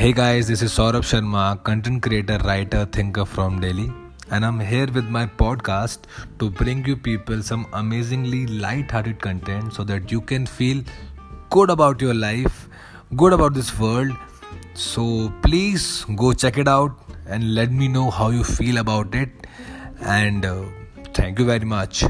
Hey guys, this is Saurabh Sharma, content creator, writer, thinker from Delhi, and I'm here with my podcast to bring you people some amazingly light-hearted content so that you can feel good about your life, good about this world. So please go check it out and let me know how you feel about it. And uh, thank you very much.